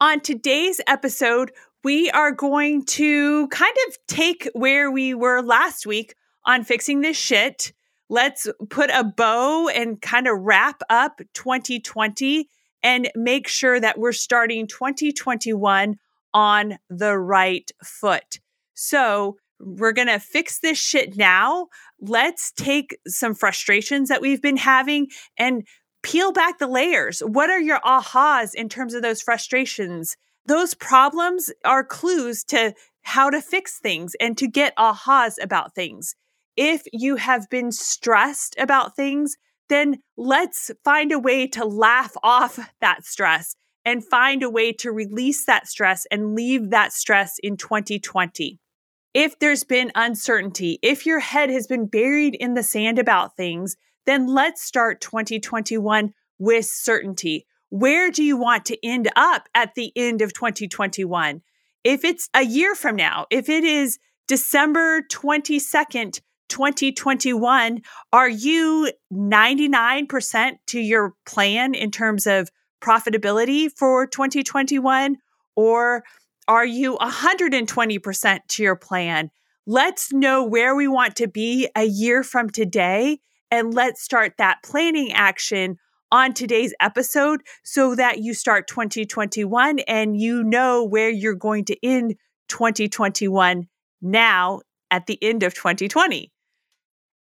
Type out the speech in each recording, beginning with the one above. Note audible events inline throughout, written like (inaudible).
On today's episode, we are going to kind of take where we were last week on fixing this shit. Let's put a bow and kind of wrap up 2020 and make sure that we're starting 2021 on the right foot. So, we're going to fix this shit now. Let's take some frustrations that we've been having and peel back the layers. What are your ahas in terms of those frustrations? Those problems are clues to how to fix things and to get ahas about things. If you have been stressed about things, then let's find a way to laugh off that stress and find a way to release that stress and leave that stress in 2020. If there's been uncertainty, if your head has been buried in the sand about things, then let's start 2021 with certainty. Where do you want to end up at the end of 2021? If it's a year from now, if it is December 22nd, 2021, are you 99% to your plan in terms of profitability for 2021? Or are you 120% to your plan? Let's know where we want to be a year from today and let's start that planning action on today's episode so that you start 2021 and you know where you're going to end 2021 now at the end of 2020.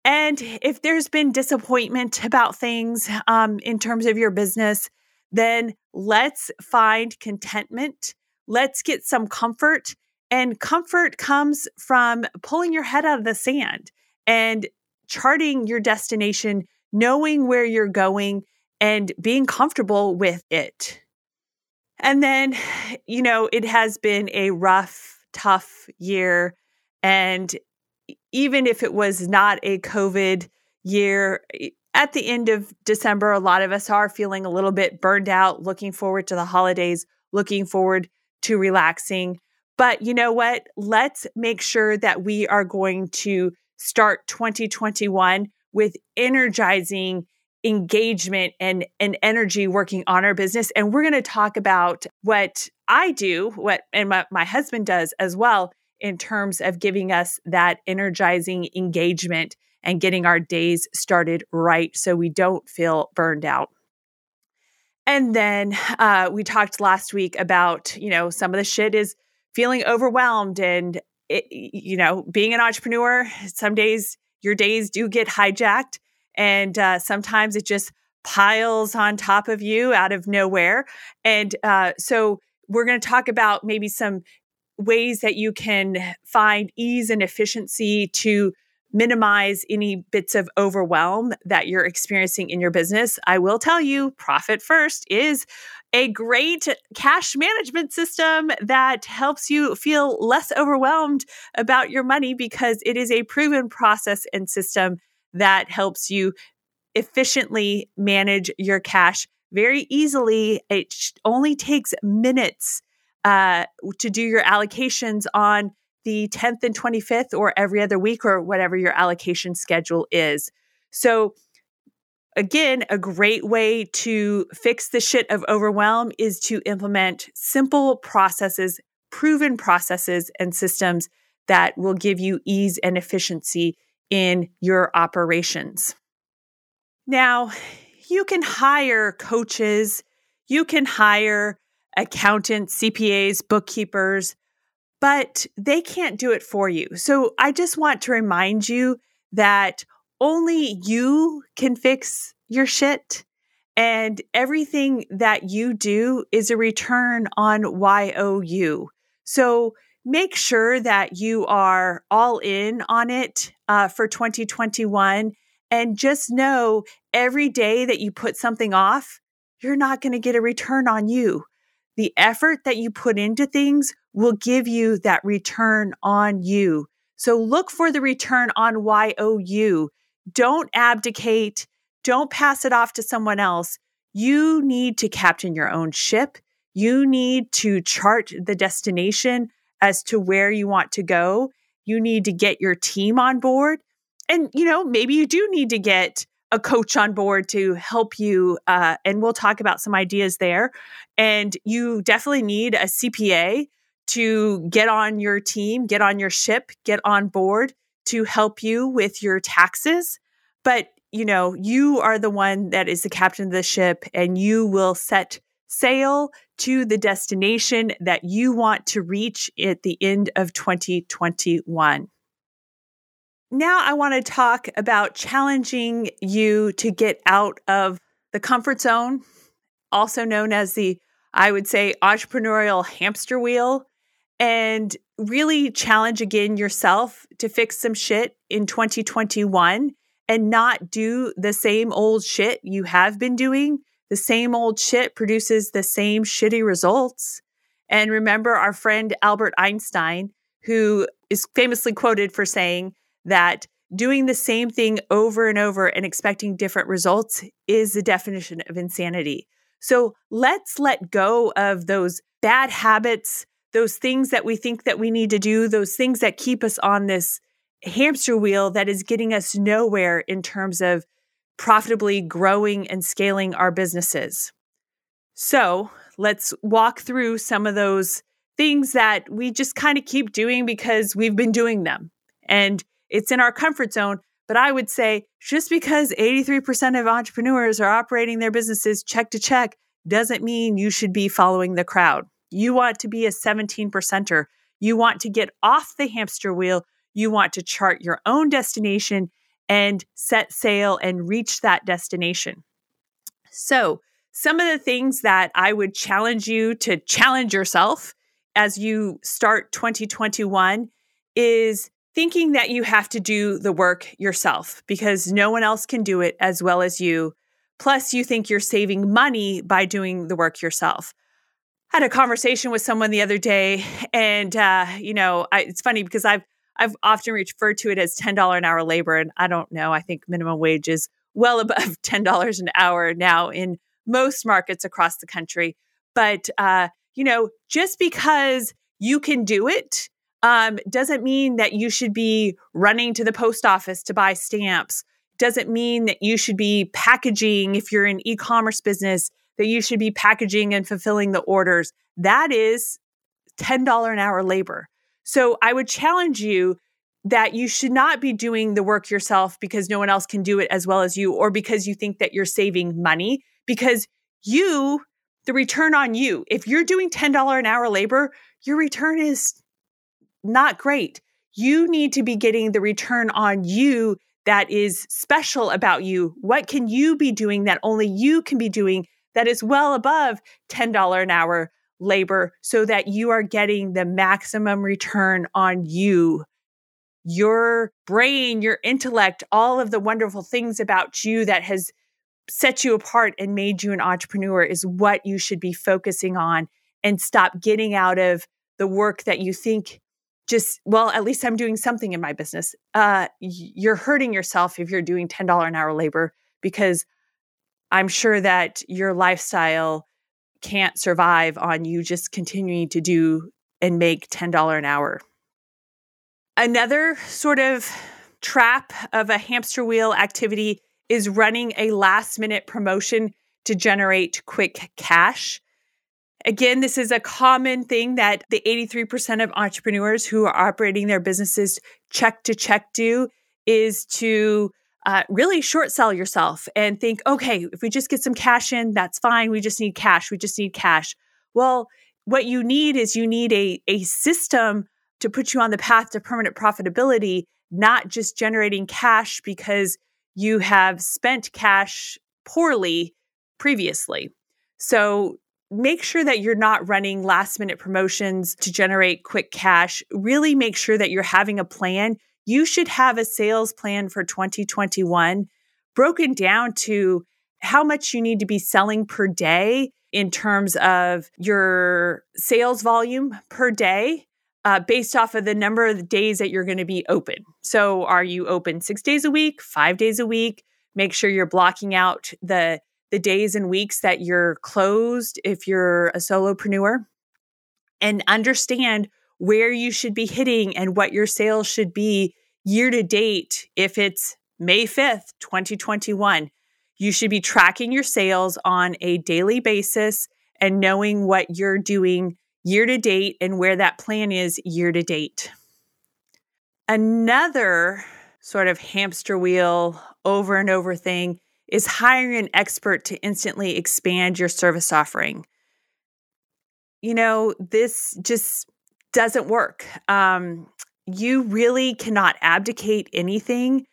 And if there's been disappointment about things um, in terms of your business, then let's find contentment. Let's get some comfort. And comfort comes from pulling your head out of the sand and charting your destination, knowing where you're going, and being comfortable with it. And then, (sighs) you know, it has been a rough, tough year. And even if it was not a COVID year, at the end of December, a lot of us are feeling a little bit burned out, looking forward to the holidays, looking forward to relaxing. But you know what? Let's make sure that we are going to start 2021 with energizing engagement and, and energy working on our business. And we're going to talk about what I do, what and what my husband does as well, in terms of giving us that energizing engagement and getting our days started right so we don't feel burned out. And then uh, we talked last week about, you know, some of the shit is feeling overwhelmed and it, you know, being an entrepreneur, some days your days do get hijacked, and uh, sometimes it just piles on top of you out of nowhere. And uh, so we're going to talk about maybe some ways that you can find ease and efficiency to minimize any bits of overwhelm that you're experiencing in your business. I will tell you, Profit First is a great cash management system that helps you feel less overwhelmed about your money because it is a proven process and system that helps you efficiently manage your cash very easily. It only takes minutes uh, to do your allocations on the 10th and 25th or every other week or whatever your allocation schedule is. So, again, a great way to fix the shit of overwhelm is to implement simple processes, proven processes and systems that will give you ease and efficiency in your operations. Now, you can hire coaches, you can hire accountants, CPAs, bookkeepers, but they can't do it for you. So I just want to remind you that only you can fix your shit. And everything that you do is a return on YOU. So make sure that you are all in on it uh, for 2021. And just know every day that you put something off, you're not going to get a return on you. The effort that you put into things will give you that return on you. So look for the return on YOU. Don't abdicate. Don't pass it off to someone else. You need to captain your own ship. You need to chart the destination as to where you want to go. You need to get your team on board. And, you know, maybe you do need to get a coach on board to help you. Uh, and we'll talk about some ideas there. And you definitely need a CPA to get on your team, get on your ship, get on board to help you with your taxes. But, you know, you are the one that is the captain of the ship and you will set sail to the destination that you want to reach at the end of 2021. Now, I want to talk about challenging you to get out of the comfort zone, also known as the, I would say, entrepreneurial hamster wheel, and really challenge again yourself to fix some shit in 2021 and not do the same old shit you have been doing. The same old shit produces the same shitty results. And remember our friend Albert Einstein, who is famously quoted for saying, that doing the same thing over and over and expecting different results is the definition of insanity. So let's let go of those bad habits, those things that we think that we need to do, those things that keep us on this hamster wheel that is getting us nowhere in terms of profitably growing and scaling our businesses. So let's walk through some of those things that we just kind of keep doing because we've been doing them. And it's in our comfort zone. But I would say just because 83% of entrepreneurs are operating their businesses check to check doesn't mean you should be following the crowd. You want to be a 17 percenter. You want to get off the hamster wheel. You want to chart your own destination and set sail and reach that destination. So, some of the things that I would challenge you to challenge yourself as you start 2021 is thinking that you have to do the work yourself because no one else can do it as well as you. Plus, you think you're saving money by doing the work yourself. Had a conversation with someone the other day, and uh, you know, I, it's funny because I've I've often referred to it as ten dollar an hour labor, and I don't know. I think minimum wage is well (laughs) above ten dollars an hour now in most markets across the country. But uh, you know, just because you can do it um, doesn't mean that you should be running to the post office to buy stamps. Doesn't mean that you should be packaging if you're an e commerce business, that you should be packaging and fulfilling the orders. That is $10 an hour labor. So I would challenge you that you should not be doing the work yourself because no one else can do it as well as you, or because you think that you're saving money, because you, the return on you, if you're doing $10 an hour labor, your return is not great. You need to be getting the return on you that is special about you. What can you be doing that only you can be doing that is well above $10 an hour labor so that you are getting the maximum return on you? Your brain, your intellect, all of the wonderful things about you that has set you apart and made you an entrepreneur is what you should be focusing on and stop getting out of the work that you think just well at least i'm doing something in my business uh, you're hurting yourself if you're doing $10 an hour labor because i'm sure that your lifestyle can't survive on you just continuing to do and make $10 an hour Another sort of trap of a hamster wheel activity is running a last minute promotion to generate quick cash. Again, this is a common thing that the 83% of entrepreneurs who are operating their businesses check to check do is to uh, really short sell yourself and think, okay, if we just get some cash in, that's fine. We just need cash. We just need cash. Well, what you need is you need a, a system to put you on the path to permanent profitability, not just generating cash because you have spent cash poorly previously. So make sure that you're not running last minute promotions to generate quick cash. Really make sure that you're having a plan. You should have a sales plan for 2021 broken down to how much you need to be selling per day in terms of your sales volume per day uh, based off of the number of days that you're going to be open. So, are you open six days a week, five days a week? Make sure you're blocking out the the days and weeks that you're closed if you're a solopreneur, and understand where you should be hitting and what your sales should be year to date. If it's May 5th, 2021, you should be tracking your sales on a daily basis and knowing what you're doing year to date and where that plan is year to date. Another sort of hamster wheel over and over thing is hiring an expert to instantly expand your service offering. You know, this just doesn't work. Um, you really cannot abdicate anything.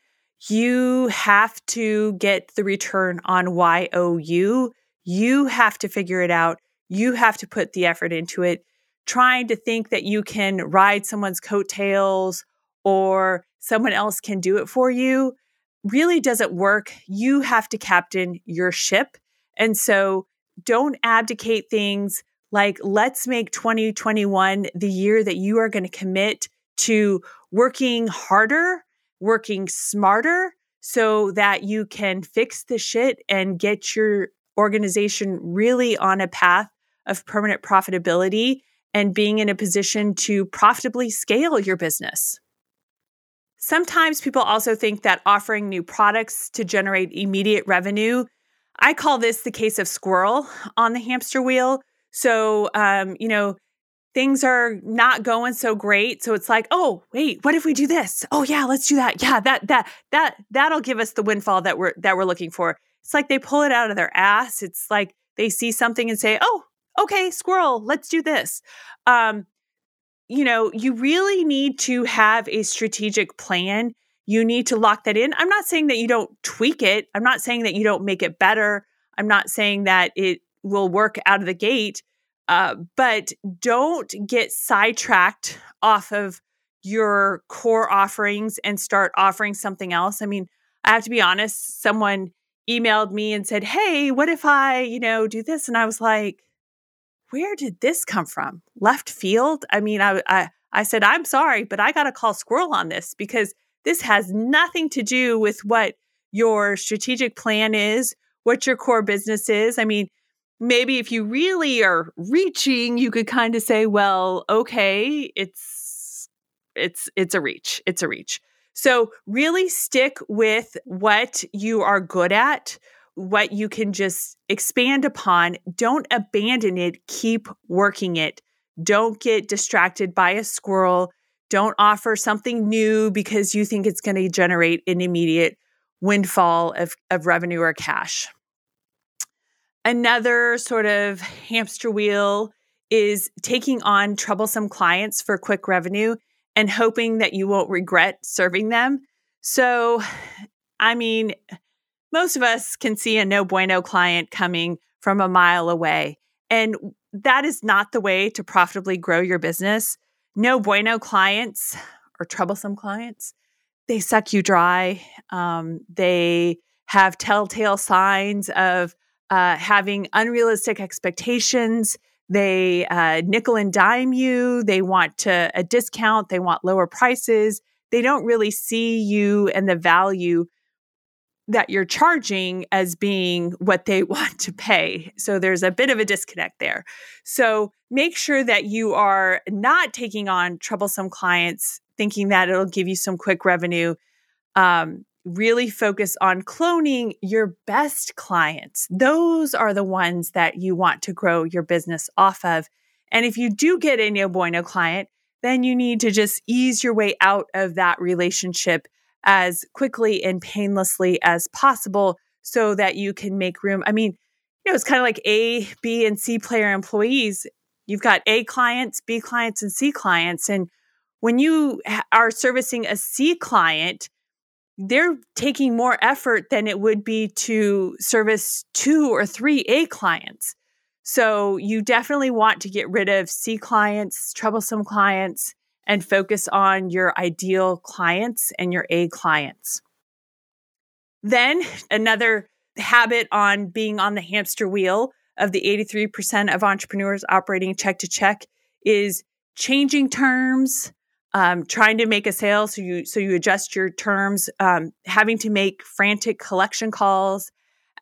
You have to get the return on YOU. You have to figure it out. You have to put the effort into it. Trying to think that you can ride someone's coattails or someone else can do it for you really doesn't work. You have to captain your ship. And so don't abdicate things like, let's make 2021 the year that you are going to commit to working harder, working smarter, so that you can fix the shit and get your organization really on a path of permanent profitability and being in a position to profitably scale your business. Sometimes people also think that offering new products to generate immediate revenue, I call this the case of squirrel on the hamster wheel. So, um, you know, things are not going so great. So it's like, oh, wait, what if we do this? Oh yeah, let's do that. Yeah, that that that that'll give us the windfall that we're that we're looking for. It's like they pull it out of their ass. It's like they see something and say, oh, okay, squirrel, let's do this. Um, you know, you really need to have a strategic plan. You need to lock that in. I'm not saying that you don't tweak it. I'm not saying that you don't make it better. I'm not saying that it will work out of the gate. Uh, but don't get sidetracked off of your core offerings and start offering something else. I mean, I have to be honest, someone emailed me and said, Hey, what if I, you know, do this? And I was like, where did this come from? Left field? I mean, I, I, I said, I'm sorry, but I got to call Squirrel on this because this has nothing to do with what your strategic plan is, what your core business is. I mean, maybe if you really are reaching, you could kind of say, well, okay, it's it's it's a reach. It's a reach. So really stick with what you are good at, what you can just expand upon. Don't abandon it, keep working it. Don't get distracted by a squirrel. Don't offer something new because you think it's going to generate an immediate windfall of, of revenue or cash. Another sort of hamster wheel is taking on troublesome clients for quick revenue and hoping that you won't regret serving them. So, I mean, most of us can see a no bueno client coming from a mile away. And that is not the way to profitably grow your business. No bueno clients or troublesome clients, they suck you dry. Um, they have telltale signs of uh, having unrealistic expectations. They uh, nickel and dime you. They want to, a discount. They want lower prices. They don't really see you and the value that you're charging as being what they (laughs) want to pay. So there's a bit of a disconnect there. So make sure that you are not taking on troublesome clients thinking that it'll give you some quick revenue. Um, really focus on cloning your best clients. Those are the ones that you want to grow your business off of. And if you do get a no bueno client, then you need to just ease your way out of that relationship as quickly and painlessly as possible so that you can make room. I mean, you know, it's kind of like A, B, and C player employees. You've got A clients, B clients, and C clients. And when you are servicing a C client, they're taking more effort than it would be to service two or three A clients. So you definitely want to get rid of C clients, troublesome clients, and focus on your ideal clients and your A clients. Then (laughs) another habit on being on the hamster wheel of the 83% of entrepreneurs operating check to check is changing terms, um, trying to make a sale. So you so you adjust your terms um, having to make frantic collection calls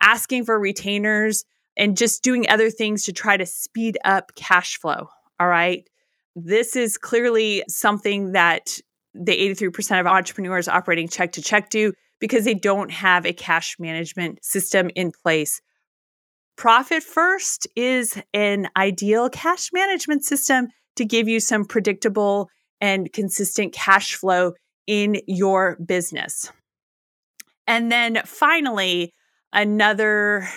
asking for retainers and just doing other things to try to speed up cash flow. All right? This is clearly something that the 83% of entrepreneurs operating check to check do because they don't have a cash management system in place. Profit first is an ideal cash management system to give you some predictable and consistent cash flow in your business. And then finally, another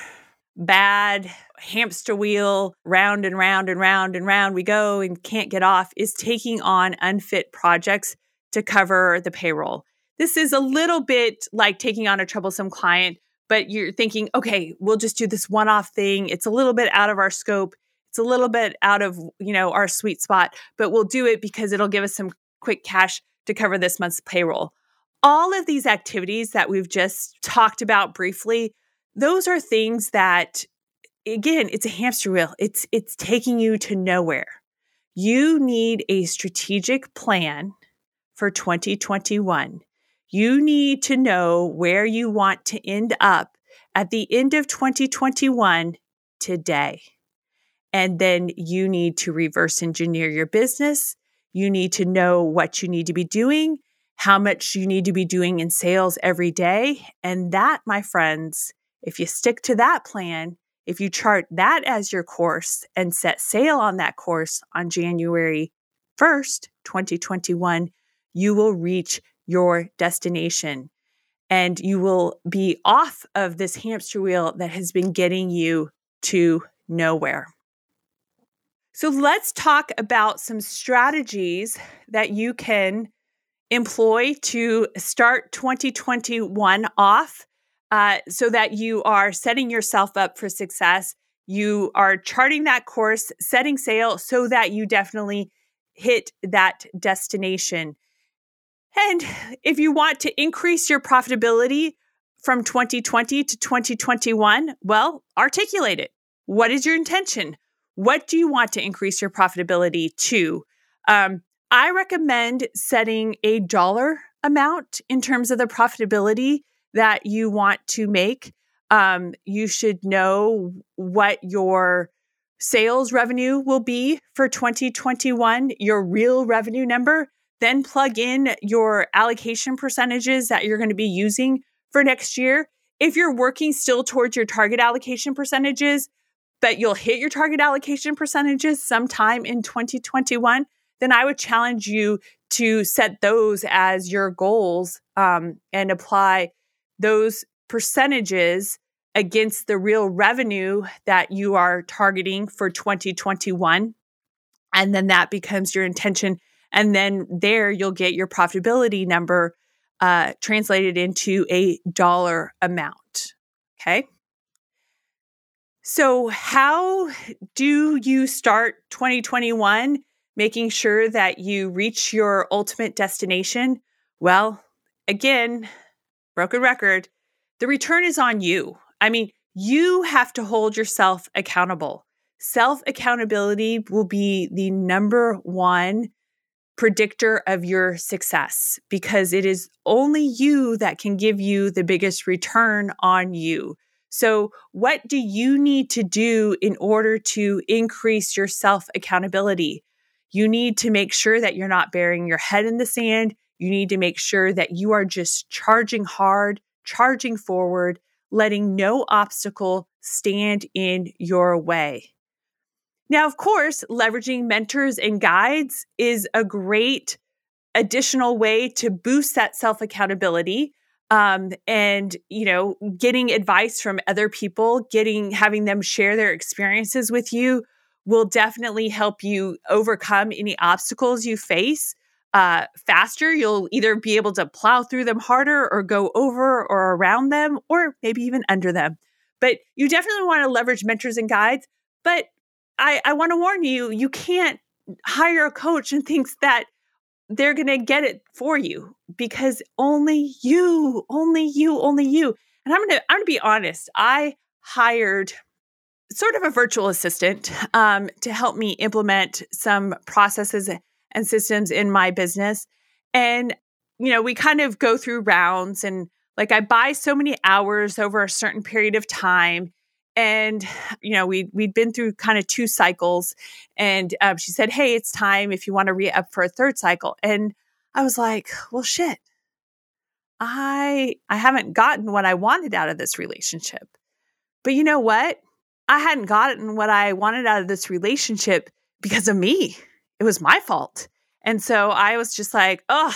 bad hamster wheel, round and round and round and round we go and can't get off, is taking on unfit projects to cover the payroll. This is a little bit like taking on a troublesome client, but you're thinking, okay, we'll just do this one off thing. It's a little bit out of our scope. It's a little bit out of, you know, our sweet spot, but we'll do it because it'll give us some quick cash to cover this month's payroll. All of these activities that we've just talked about briefly, those are things that again, it's a hamster wheel. It's it's taking you to nowhere. You need a strategic plan for 2021. You need to know where you want to end up at the end of 2021 today. And then you need to reverse engineer your business. You need to know what you need to be doing, how much you need to be doing in sales every day. And that, my friends, if you stick to that plan, if you chart that as your course and set sail on that course on January 1st, 2021, you will reach your destination and you will be off of this hamster wheel that has been getting you to nowhere. So let's talk about some strategies that you can employ to start 2021 off uh, so that you are setting yourself up for success. You are charting that course, setting sail so that you definitely hit that destination. And if you want to increase your profitability from 2020 to 2021, well, articulate it. What is your intention? What do you want to increase your profitability to? Um, I recommend setting a dollar amount in terms of the profitability that you want to make. Um, you should know what your sales revenue will be for 2021, your real revenue number. Then plug in your allocation percentages that you're going to be using for next year. If you're working still towards your target allocation percentages, but you'll hit your target allocation percentages sometime in 2021, then I would challenge you to set those as your goals um, and apply those percentages against the real revenue that you are targeting for 2021. And then that becomes your intention. And then there you'll get your profitability number uh, translated into a dollar amount. Okay. So, how do you start 2021 making sure that you reach your ultimate destination? Well, again, broken record, the return is on you. I mean, you have to hold yourself accountable. Self accountability will be the number one predictor of your success because it is only you that can give you the biggest return on you. So, what do you need to do in order to increase your self accountability? You need to make sure that you're not burying your head in the sand. You need to make sure that you are just charging hard, charging forward, letting no obstacle stand in your way. Now, of course, leveraging mentors and guides is a great additional way to boost that self accountability. Um, and you know, getting advice from other people, getting having them share their experiences with you will definitely help you overcome any obstacles you face uh, faster. You'll either be able to plow through them harder or go over or around them or maybe even under them. But you definitely want to leverage mentors and guides. But I, I want to warn you, you can't hire a coach and thinks that they're going to get it for you because only you, only you, only you. And I'm going to, I'm going to be honest. I hired sort of a virtual assistant um, to help me implement some processes and systems in my business. And, you know, we kind of go through rounds and like I buy so many hours over a certain period of time. And, you know, we, we'd been through kind of two cycles. And um, she said, Hey, it's time if you want to re up for a third cycle. And I was like, Well, shit. I I haven't gotten what I wanted out of this relationship. But you know what? I hadn't gotten what I wanted out of this relationship because of me. It was my fault. And so I was just like, oh,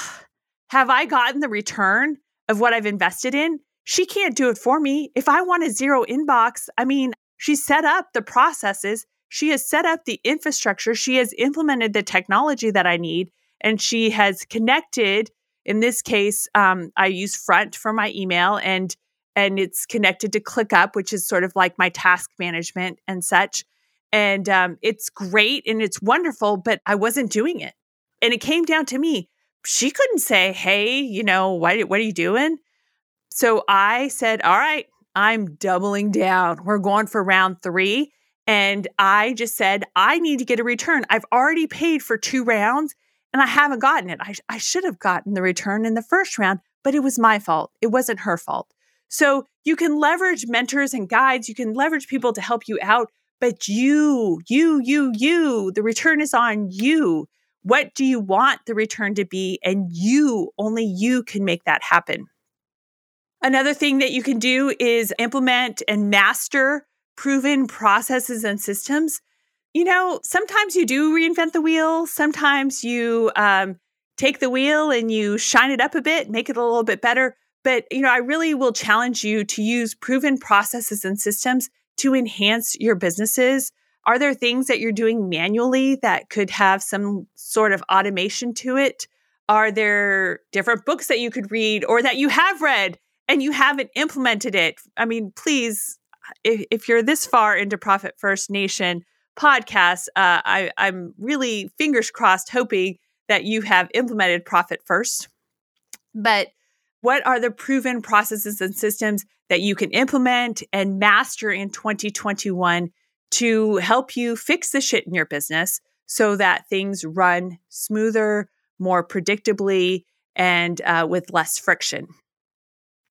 have I gotten the return of what I've invested in? She can't do it for me. If I want a zero inbox, I mean, she set up the processes, she has set up the infrastructure, she has implemented the technology that I need, and she has connected. In this case, um, I use Front for my email and and it's connected to ClickUp, which is sort of like my task management and such. And um, it's great and it's wonderful, but I wasn't doing it. And it came down to me. She couldn't say, Hey, you know, what, what are you doing? So I said, All right, I'm doubling down. We're going for round three. And I just said, I need to get a return. I've already paid for two rounds and I haven't gotten it. I, I should have gotten the return in the first round, but it was my fault. It wasn't her fault. So you can leverage mentors and guides. You can leverage people to help you out, but you, you, you, you, the return is on you. What do you want the return to be? And you, only you can make that happen. Another thing that you can do is implement and master proven processes and systems. You know, sometimes you do reinvent the wheel. Sometimes you um, take the wheel and you shine it up a bit, make it a little bit better. But, you know, I really will challenge you to use proven processes and systems to enhance your businesses? Are there things that you're doing manually that could have some sort of automation to it? Are there different books that you could read or that you have read and you haven't implemented it? I mean, please, if, if you're this far into Profit First Nation podcast, uh, I, I'm really fingers crossed hoping that you have implemented Profit First. But what are the proven processes and systems that you can implement and master in 2021 to help you fix the shit in your business so that things run smoother, more predictably, and uh, with less friction?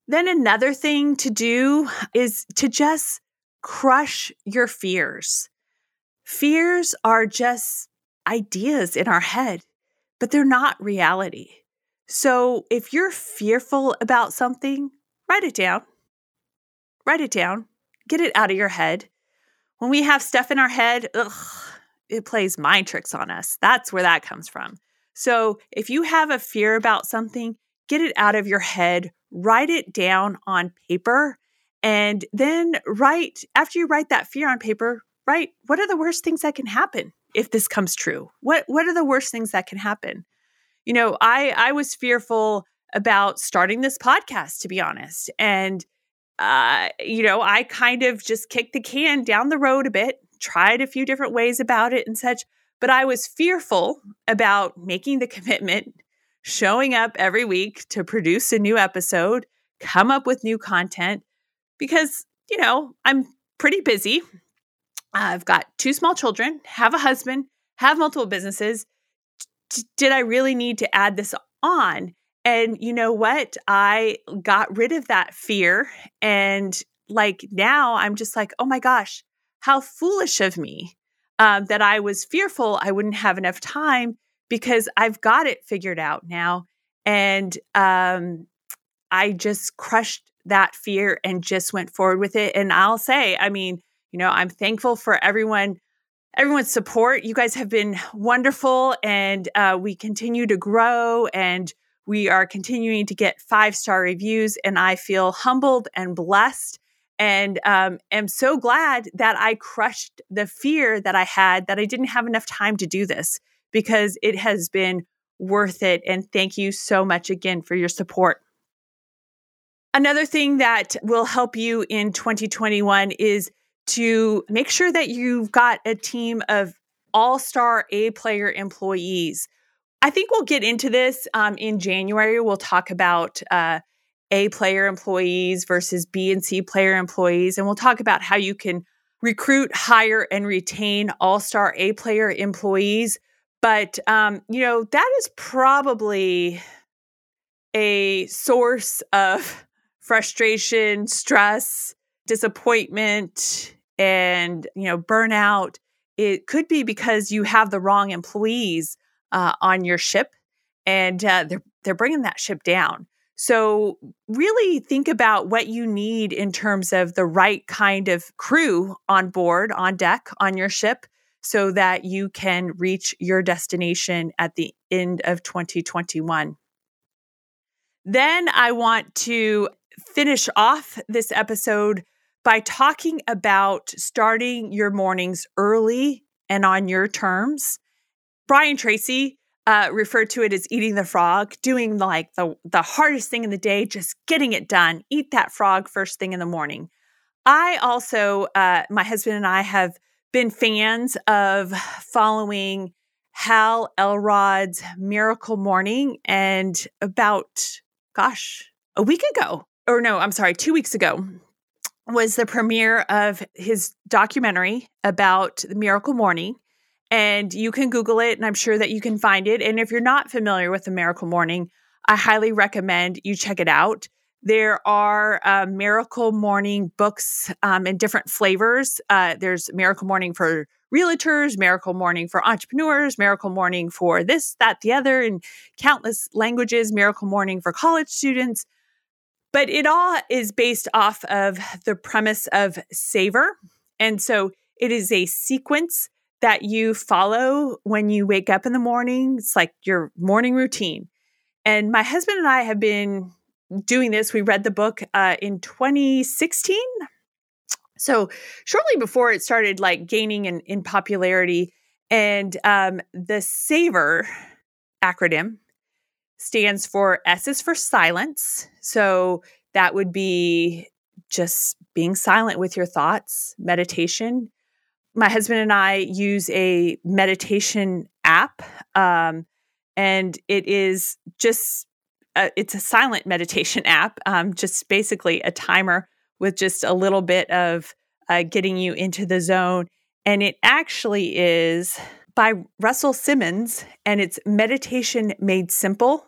Then another thing to do is to just crush your fears. Fears are just ideas in our head, but they're not reality. So if you're fearful about something, write it down. Write it down. Get it out of your head. When we have stuff in our head, ugh, it plays mind tricks on us. That's where that comes from. So if you have a fear about something, get it out of your head, write it down on paper, and then write, after you write that fear on paper, write what are the worst things that can happen if this comes true? What what are the worst things that can happen? you know, I I was fearful about starting this podcast to be honest. And uh, you know, I kind of just kicked the can down the road a bit, tried a few different ways about it and such, but I was fearful about making the commitment, showing up every week to produce a new episode, come up with new content because, you know, I'm pretty busy. I've got two small children, have a husband, have multiple businesses did I really need to add this on? And you know what? I got rid of that fear. And like now I'm just like, oh my gosh, how foolish of me. um, that I was fearful I wouldn't have enough time because I've got it figured out now. And um, I just crushed that fear and just went forward with it. And I'll say, I mean, you know, I'm thankful for everyone everyone's support. You guys have been wonderful, and uh, we continue to grow, and we are continuing to get five star reviews. And I feel humbled and blessed, and um, am so glad that I crushed the fear that I had that I didn't have enough time to do this because it has been worth it. And thank you so much again for your support. Another thing that will help you in 2021 is to make sure that you've got a team of all star A player employees. I think we'll get into this um, in January. We'll talk about uh, A player employees versus B and C player employees, and we'll talk about how you can recruit, hire, and retain all star A player employees. But, um, you know, that is probably a source of (laughs) frustration, stress, disappointment, and you know burnout. It could be because you have the wrong employees uh, on your ship and uh, they're they're bringing that ship down. So really think about what you need in terms of the right kind of crew on board on deck on your ship so that you can reach your destination at the end of 2021 then i want to finish off this episode by talking about starting your mornings early and on your terms. Brian Tracy uh, referred to it as eating the frog, doing like the, the hardest thing in the day, just getting it done. Eat that frog first thing in the morning. I also, uh, my husband and I have been fans of following Hal Elrod's Miracle Morning. And about, gosh, a week ago, or no, I'm sorry, two weeks ago, was the premiere of his documentary about the Miracle Morning. And you can Google it, and I'm sure that you can find it. And if you're not familiar with the Miracle Morning, I highly recommend you check it out. There are uh, Miracle Morning books um, in different flavors. Uh, there's Miracle Morning for realtors, Miracle Morning for entrepreneurs, Miracle Morning for this, that, the other, in countless languages, Miracle Morning for college students. But it all is based off of the premise of SAVER. And so it is a sequence that you follow when you wake up in the morning. It's like your morning routine. And my husband and I have been doing this. We read the book uh, in 2016. So shortly before it started like gaining in, in popularity. And um, the SAVER acronym stands for S is for silence. So that would be just being silent with your thoughts, meditation. My husband and I use a meditation app, um, and it is just a, it's a silent meditation (laughs) app, um, just basically a timer with just a little bit of uh, getting you into the zone. And it actually is by Russell Simmons, and it's Meditation Made Simple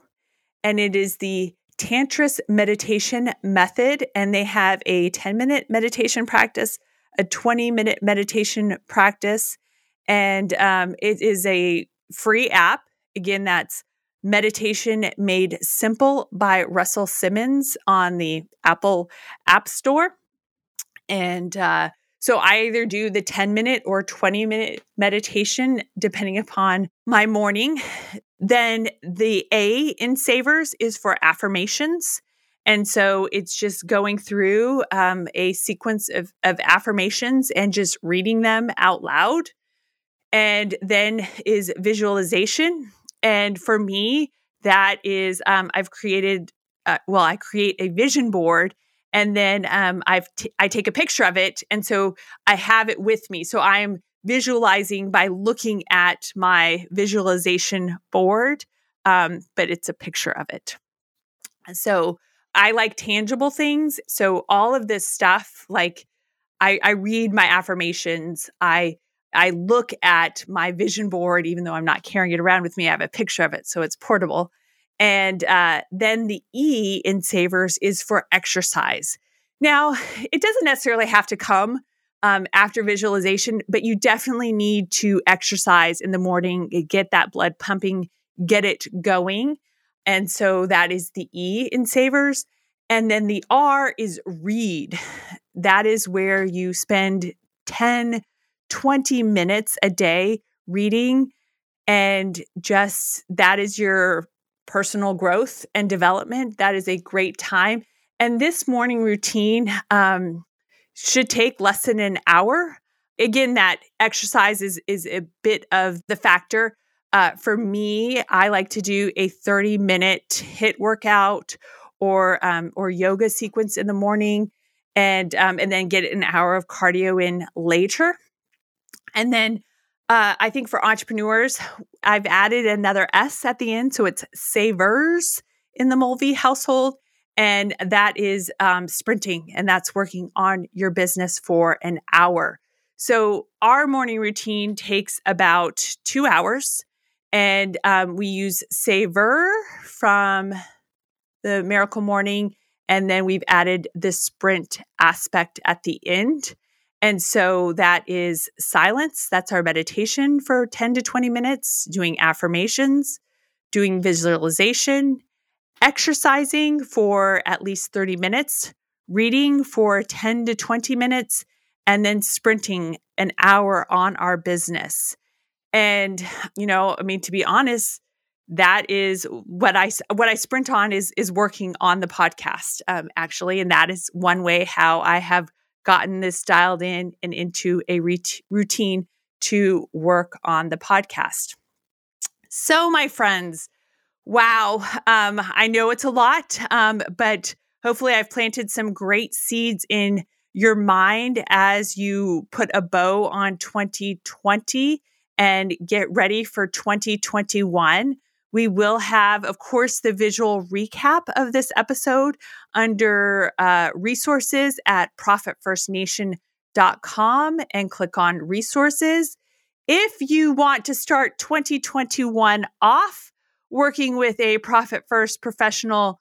and it is the Tantris meditation method. And they have a 10 minute meditation practice, a 20 minute meditation practice, and um, it is a free app. Again, that's Meditation Made Simple by Russell Simmons on the Apple App Store. And uh, so I either do the 10 minute or 20 minute meditation, depending upon my morning. Then the A in Savers is for affirmations. And so it's just going through um, a sequence of, of affirmations and just reading them out loud. And then is visualization. And for me, that is, um, I've created, uh, well, I create a vision board and then um, I've t- I take a picture of it, and so I have it with me. So I'm visualizing by looking at my visualization board, um, but it's a picture of it. So I like tangible things. So all of this stuff, like I, I read my affirmations, I I look at my vision board, even though I'm not carrying it around with me. I have a picture of it, so it's portable. And uh, then the E in Savers is for exercise. Now, (sighs) it doesn't necessarily have to come um, after visualization, but you definitely need to exercise in the morning, get that blood pumping, get it going. And so that is the E in savers. And then the R is read. (sighs) That is where you spend 10, 20 minutes a day reading. And just that is your personal growth and development. That is a great time. And this morning routine, um, should take less than an hour. Again, that exercise is, is a bit of the factor. Uh, for me, I like to do a 30 minute HIIT workout or um, or yoga sequence in the morning, and um, and then get an hour of cardio in later. And then uh, I think for entrepreneurs, I've added another S at the end, so it's savers in the Mulvey household and that is um, sprinting and that's working on your business for an hour. So our morning routine takes about two hours, and um, we use SAVER from the Miracle Morning, and then we've added the sprint aspect at the end. And so that is silence. That's our meditation for 10 to 20 minutes, doing affirmations, doing visualization, exercising for at least 30 minutes, reading for 10 to 20 minutes, and then sprinting an hour on our business. And, you know, I mean, to be honest, that is what I what I sprint on is is working on the podcast um, actually, and that is one way how I have gotten this dialed in and into a routine to work on the podcast. So, my friends, Wow. Um, I know it's a lot, um, but hopefully I've planted some great seeds in your mind as you put a bow on 2020 and get ready for 2021. We will have, of course, the visual recap of this episode under uh, resources at profitfirstnation.com and click on resources. If you want to start 2021 off, working with a profit first professional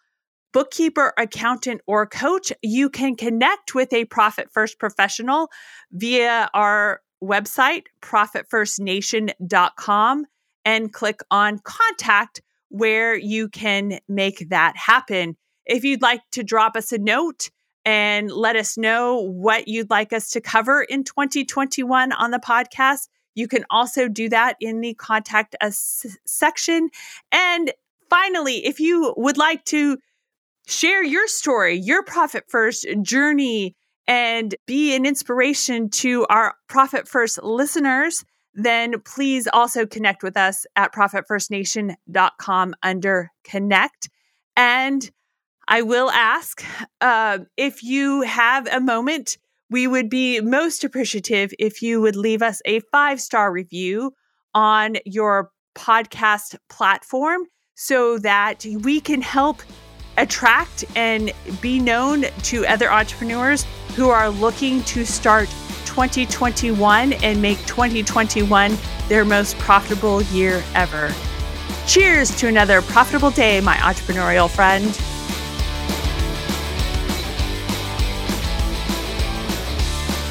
bookkeeper, accountant, or coach, you can connect with a profit first professional via our website, profitfirstnation.com, and click on contact where you can make that happen. If you'd like to drop us a note and let us know what you'd like us to cover in 2021 on the podcast, you can also do that in the contact us section. And finally, if you would like to share your story, your profit first journey, and be an inspiration to our profit first listeners, then please also connect with us at profitfirstnation.com under connect. And I will ask uh, if you have a moment we would be most appreciative if you would leave us a five star review on your podcast platform so that we can help attract and be known to other entrepreneurs who are looking to start 2021 and make 2021 their most profitable year ever. Cheers to another profitable day, my entrepreneurial friend.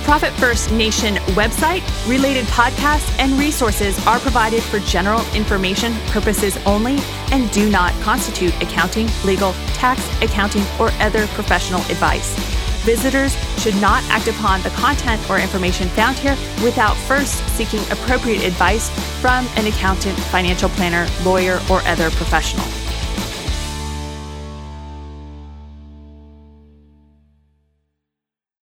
Profit First Nation website, related podcasts, and resources are provided for general information purposes only and do not constitute accounting, legal, tax, accounting, or other professional advice. Visitors should not act upon the content or information found here without first seeking appropriate advice from an accountant, financial planner, lawyer, or other professional.